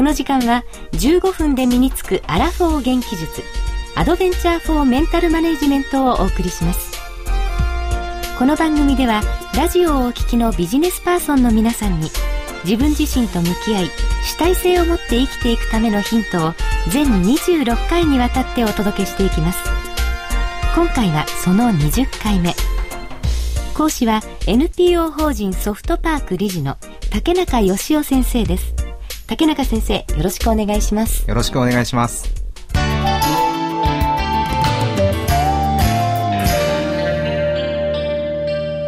この時間は15分で身につくアラフォー元気術アドベンチャーフォーメンタルマネジメントをお送りします。この番組ではラジオをお聞きのビジネスパーソンの皆さんに自分自身と向き合い主体性を持って生きていくためのヒントを全26回にわたってお届けしていきます。今回はその20回目。講師は NPO 法人ソフトパーク理事の竹中義雄先生です。竹中先生よろしくお願いします。よろしくお願いします。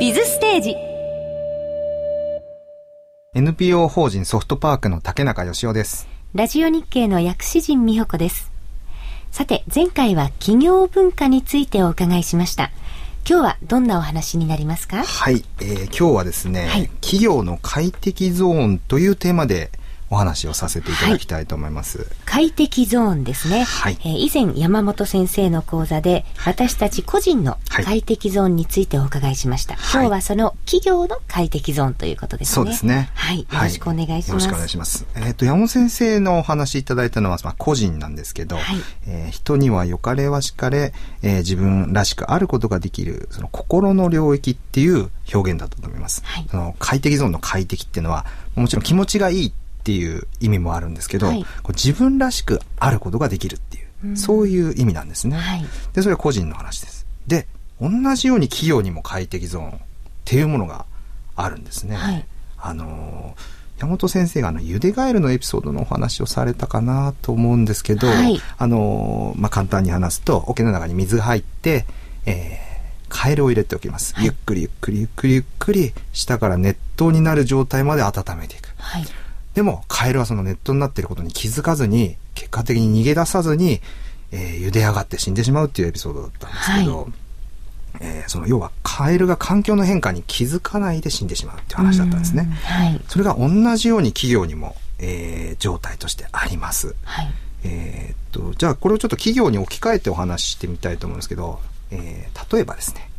ビズステージ。NPO 法人ソフトパークの竹中義雄です。ラジオ日経の薬師陣美穂子です。さて前回は企業文化についてお伺いしました。今日はどんなお話になりますか？はい、えー、今日はですね、はい、企業の快適ゾーンというテーマでお話をさせていただきたいと思います。はい、快適ゾーンですね。はい、えー、以前山本先生の講座で、私たち個人の快適ゾーンについてお伺いしました。はい、今日はその企業の快適ゾーンということですね。そうですね。はい。よろしくお願いします。よろしくお願いします。えっ、ー、と、山本先生のお話いただいたのは、まあ、個人なんですけど、はい、えー、人には良かれはしかれ、えー、自分らしくあることができる、その心の領域っていう表現だったと思います。はい、その快適ゾーンの快適っていうのは、もちろん気持ちがいいっていう意味もあるんですけど、はい、自分らしくあることができるっていう、うん、そういう意味なんですね、はい、で、それは個人の話です。で、同じように企業にも快適ゾーンっていうものがあるんですね。はい、あの山本先生があの、ゆでガエルのエピソードのお話をされたかなと思うんですけど、はい、あのまあ、簡単に話すと、桶の中に水が入って、えー、カエルを入れておきます、はい、ゆっくりゆっくりゆっくりゆっくり下から熱湯になる状態まで温めていく。はい、でも、カエルはそのネットになっていることに気づかずに、結果的に逃げ出さずに、えー、茹で上がって死んでしまうっていうエピソードだったんですけど、はい、えー、その要はカエルが環境の変化に気づかないで死んでしまうっていう話だったんですね。はい、それが同じように企業にも、えー、状態としてあります。はい、えっと、じゃあこれをちょっと企業に置き換えてお話ししてみたいと思うんですけど、えー、例えばですね、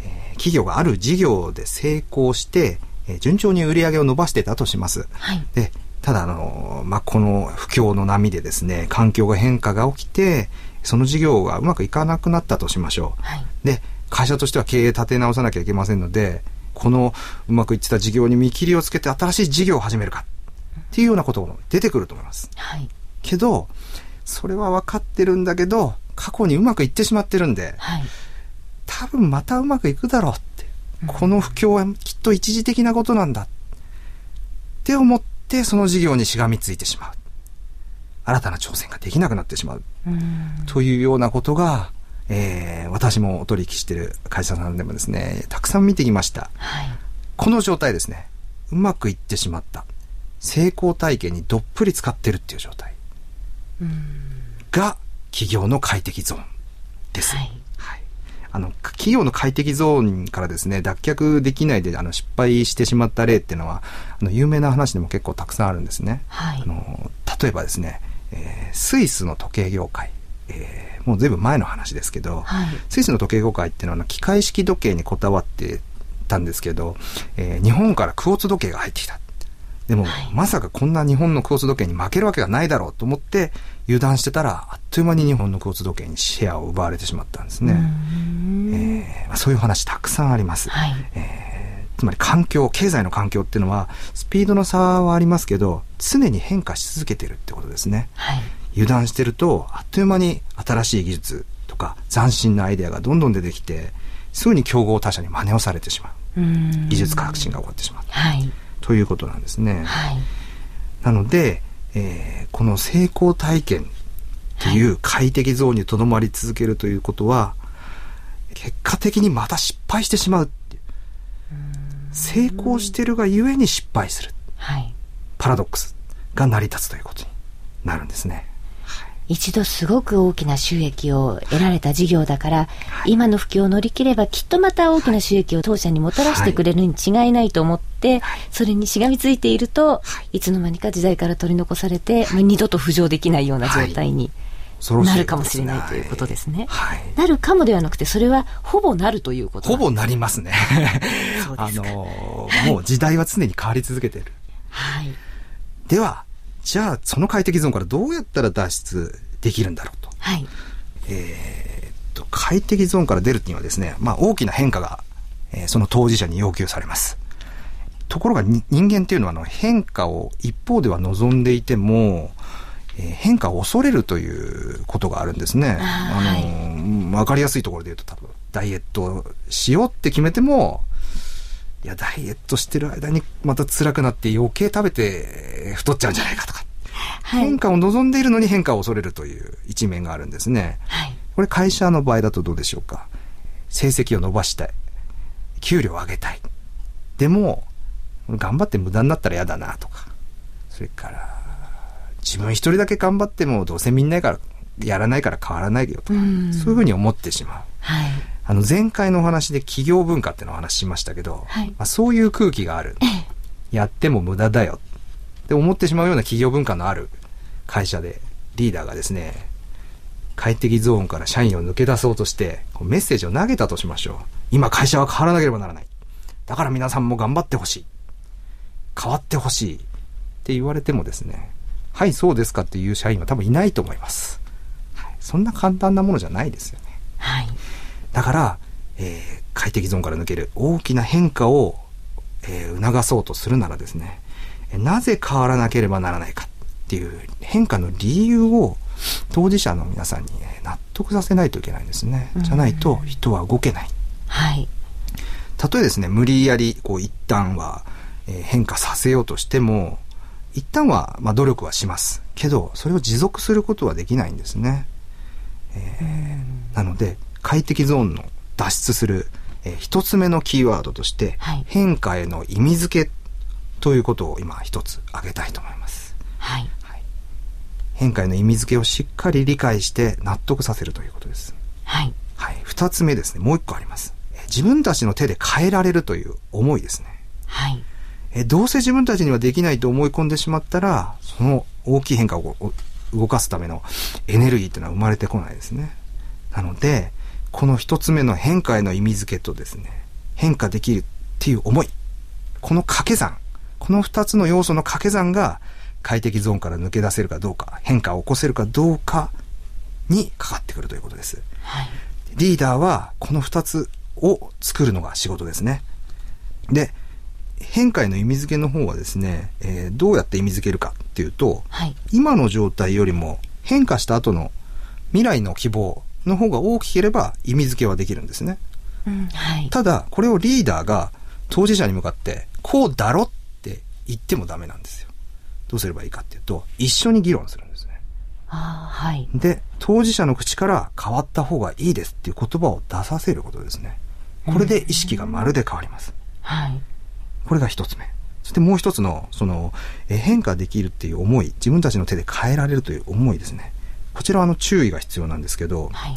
えー、企業がある事業で成功して、えー、順調に売り上げを伸ばしてたとします。はい、でただあの、まあ、この不況の波でですね環境が変化が起きてその事業がうまくいかなくなったとしましょう。はい、で会社としては経営立て直さなきゃいけませんのでこのうまくいってた事業に見切りをつけて新しい事業を始めるかっていうようなことも出てくると思います。はい、けどそれは分かってるんだけど過去にうまくいってしまってるんで、はい、多分またうまくいくだろうこの不況はきっと一時的なことなんだって思ってその事業にしがみついてしまう。新たな挑戦ができなくなってしまう。というようなことが、えー、私もお取引してる会社さんでもですね、たくさん見てきました。はい、この状態ですね。うまくいってしまった。成功体験にどっぷり使ってるっていう状態。が、企業の快適ゾーンです。はいあの、企業の快適ゾーンからですね、脱却できないで、あの、失敗してしまった例っていうのは、あの、有名な話でも結構たくさんあるんですね。はい。あの、例えばですね、えー、スイスの時計業界、えー、もうずいぶん前の話ですけど、はい、スイスの時計業界っていうのは、機械式時計にこだわってたんですけど、えー、日本からクォーツ時計が入ってきた。でも、はい、まさかこんな日本のクォーツ時計に負けるわけがないだろうと思って油断してたら、あっという間に日本のクォーツ時計にシェアを奪われてしまったんですね。えー、そういう話たくさんあります。はい、えー、つまり環境、経済の環境っていうのは、スピードの差はありますけど、常に変化し続けてるってことですね。はい、油断してると、あっという間に新しい技術とか斬新なアイデアがどんどん出てきて、すぐに競合他社に真似をされてしまう。う技術革新が起こってしまう。はいということなんですね。はい、なので、えー、この成功体験っていう快適ゾーンにとどまり続けるということは、結果的にまた失敗してしまう。成功してるがゆえに失敗する。はい、パラドックスが成り立つということになるんですね。はい、一度すごく大きな収益を得られた事業だから、はい、今の不況を乗り切ればきっとまた大きな収益を当社にもたらしてくれるに違いないと思って、はい、それにしがみついていると、はい、いつの間にか時代から取り残されて、まあ、二度と浮上できないような状態に。なるかもしれないということですね。はい、なるかもではなくて、それはほぼなるということほぼなりますね。あのもう時代は常に変わり続けている。はい。では、じゃあ、その快適ゾーンからどうやったら脱出できるんだろうと。はい。えー、っと、快適ゾーンから出るにはですね、まあ大きな変化が、えー、その当事者に要求されます。ところが人間っていうのはあの変化を一方では望んでいても、えー、変化を恐れるということがあるんですね。あの、わ、かりやすいところで言うと多分、ダイエットしようって決めても、いや、ダイエットしてる間にまた辛くなって余計食べて太っちゃうんじゃないかと変化を望んでいるのに変化を恐れるという一面があるんですね。はい、これ会社の場合だとどうでしょうか？成績を伸ばしたい。給料を上げたい。でも、頑張って無駄になったら嫌だなとか。それから、自分一人だけ頑張ってもどうせみんなから、やらないから変わらないよとか、そういうふうに思ってしまう。はい、あの前回のお話で企業文化っていうのをお話ししましたけど、はい、まあ、そういう空気がある。やっても無駄だよ。って思ってしまうような企業文化のある会社で、リーダーがですね、快適ゾーンから社員を抜け出そうとして、メッセージを投げたとしましょう。今会社は変わらなければならない。だから皆さんも頑張ってほしい。変わってほしい。って言われてもですね、はい、そうですかっていう社員は多分いないと思います。はい、そんな簡単なものじゃないですよね。はい。だから、えー、快適ゾーンから抜ける大きな変化を、えー、促そうとするならですね、なぜ変わらなければならないかっていう変化の理由を当事者の皆さんに、ね、納得させないといけないんですね。じゃないと人は動けない。はい。たとえですね、無理やり、こう、一旦は、えー、変化させようとしても、一旦は、まあ、努力はします。けど、それを持続することはできないんですね。えー、なので、快適ゾーンの脱出する、えー、一つ目のキーワードとして、はい、変化への意味付けということを今一つ挙げたいと思います。はい。はい、変化への意味付けをしっかり理解して納得させるということです。はい。はい。二つ目ですね、もう一個あります。自分たちの手で変えられるという思いですね。はい。えどうせ自分たちにはできないと思い込んでしまったら、その大きい変化を動かすためのエネルギーっていうのは生まれてこないですね。なので、この一つ目の変化への意味付けとですね、変化できるっていう思い。この掛け算。この二つの要素の掛け算が快適ゾーンから抜け出せるかどうか、変化を起こせるかどうかにかかってくるということです。はい、リーダーはこの二つを作るのが仕事ですね。で、変化への意味付けの方はですね、えー、どうやって意味付けるかっていうと、はい、今の状態よりも変化した後の未来の希望の方が大きければ意味付けはできるんですね。うんはい、ただ、これをリーダーが当事者に向かって、こうだろって言ってもダメなんですよ。どうすればいいかっていうと、一緒に議論するんですね。あはい。で、当事者の口から変わった方がいいですっていう言葉を出させることですね。これで意識がまるで変わります。はい。これが一つ目。そしてもう一つの、その、え変化できるっていう思い、自分たちの手で変えられるという思いですね。こちらはあの注意が必要なんですけど、はい、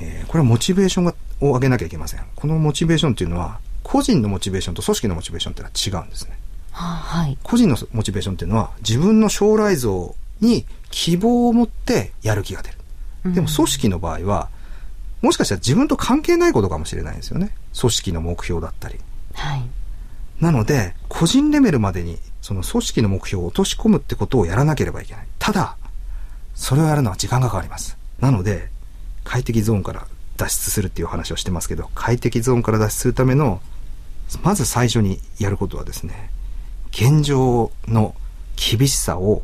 えー、これはモチベーションがを上げなきゃいけません。このモチベーションっていうのは、個人のモチベーションと組織のモチベーションっていうのは違うんですね。はい、個人のモチベーションっていうのは、自分の将来像に希望を持ってやる気が出る。でも組織の場合は、もしかしたら自分と関係ないことかもしれないんですよね。組織の目標だったり。はい。なので、個人レベルまでに、その組織の目標を落とし込むってことをやらなければいけない。ただ、それをやるのは時間がかかります。なので、快適ゾーンから脱出するっていう話をしてますけど、快適ゾーンから脱出するための、まず最初にやることはですね、現状の厳しさを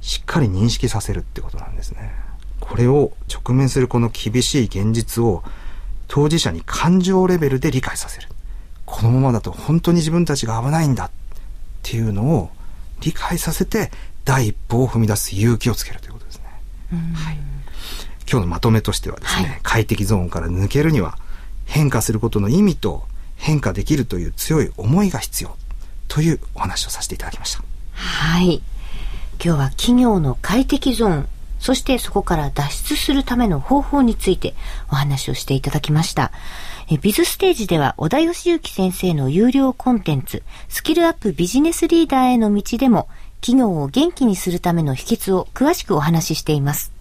しっかり認識させるってことなんですね。これを直面するこの厳しい現実を当事者に感情レベルで理解させる。このままだと本当に自分たちが危ないんだっていうのを理解させて第一歩を踏み出す勇気をつけるということですね。はい、今日のまとめとしてはですね、はい、快適ゾーンから抜けるには変化することの意味と変化できるという強い思いが必要というお話をさせていただきました。はい。今日は企業の快適ゾーンそしてそこから脱出するための方法についてお話をしていただきました。えビズステージでは小田義行先生の有料コンテンツ、スキルアップビジネスリーダーへの道でも企業を元気にするための秘訣を詳しくお話ししています。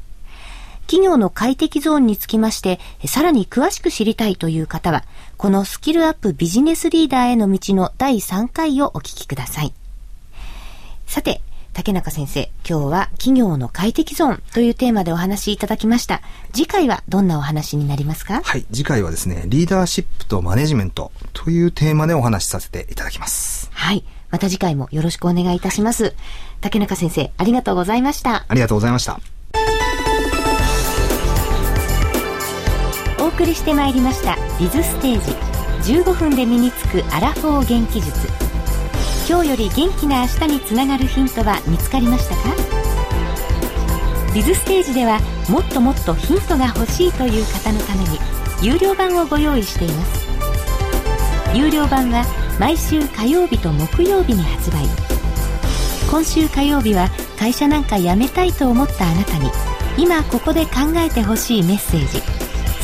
企業の快適ゾーンにつきまして、さらに詳しく知りたいという方は、このスキルアップビジネスリーダーへの道の第3回をお聞きください。さて、竹中先生、今日は企業の快適ゾーンというテーマでお話しいただきました。次回はどんなお話になりますか？はい、次回はですね、リーダーシップとマネジメントというテーマでお話しさせていただきます。はい、また次回もよろしくお願いいたします。はい、竹中先生、ありがとうございました。ありがとうございました。お送りしてまいりました、ビズステージ。15分で身につくアラフォー元気術。今日より元気な明日につながるヒントは見つかりましたか？ビズステージではもっともっとヒントが欲しいという方のために有料版をご用意しています有料版は毎週火曜日と木曜日に発売今週火曜日は会社なんか辞めたいと思ったあなたに今ここで考えてほしいメッセージ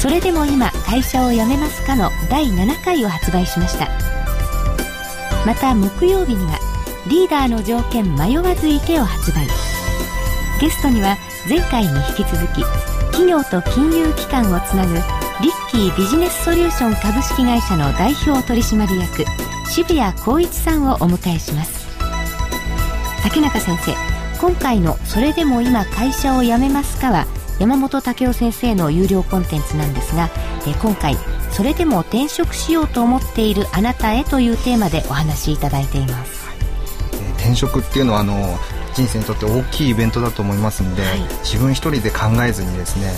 それでも今会社を辞めますかの第7回を発売しましたまた木曜日にはリーダーの条件迷わず池を発売ゲストには前回に引き続き企業と金融機関をつなぐリッキービジネスソリューション株式会社の代表取締役渋谷光一さんをお迎えします竹中先生今回の「それでも今会社を辞めますか?」は山本武雄先生の有料コンテンツなんですが、え今回それでも転職しようと思っているあなたへというテーマでお話しいただいています、え転職っていうのはあの人生にとって大きいイベントだと思いますので、はい、自分一人で考えずにですね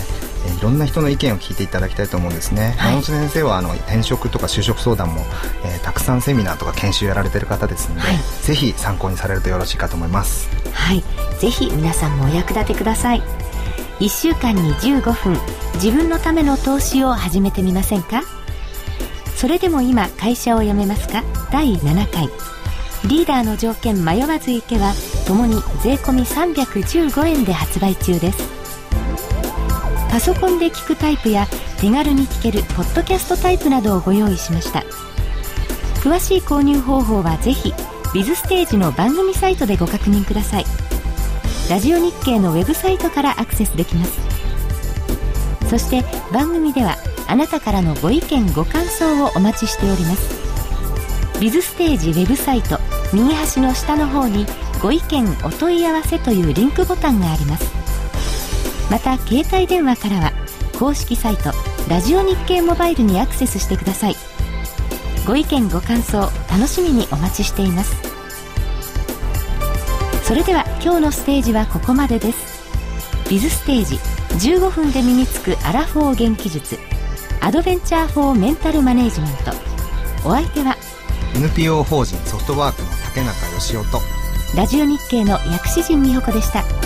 いろんな人の意見を聞いていただきたいと思うんですね、はい、山本先生はあの転職とか就職相談も、えー、たくさんセミナーとか研修やられてる方ですので、はい、ぜひ参考にされるとよろしいかと思います。はい。ぜひ皆さんもお役立てください1週間に15分自分のための投資を始めてみませんか？それでも今会社を辞めますか？第7回。リーダーの条件迷わず行けはともに税込315円で発売中です。パソコンで聞くタイプや手軽に聞けるポッドキャストタイプなどをご用意しました。詳しい購入方法はぜひビズステージの番組サイトでご確認ください。ラジオ日経のウェブサイトからアクセスできます。そして番組ではあなたからのご意見ご感想をお待ちしております。ビズステージウェブサイト右端の下の方にご意見お問い合わせというリンクボタンがあります。また携帯電話からは公式サイトラジオ日経モバイルにアクセスしてください。ご意見ご感想楽しみにお待ちしています。それでは今日のステージはここまでですビズステージ15分で身につくアラフォー元気術アドベンチャー・フォー・メンタル・マネージメントお相手は NPO 法人ソフトワークの竹中義雄とラジオ日経の薬師陣美穂子でした。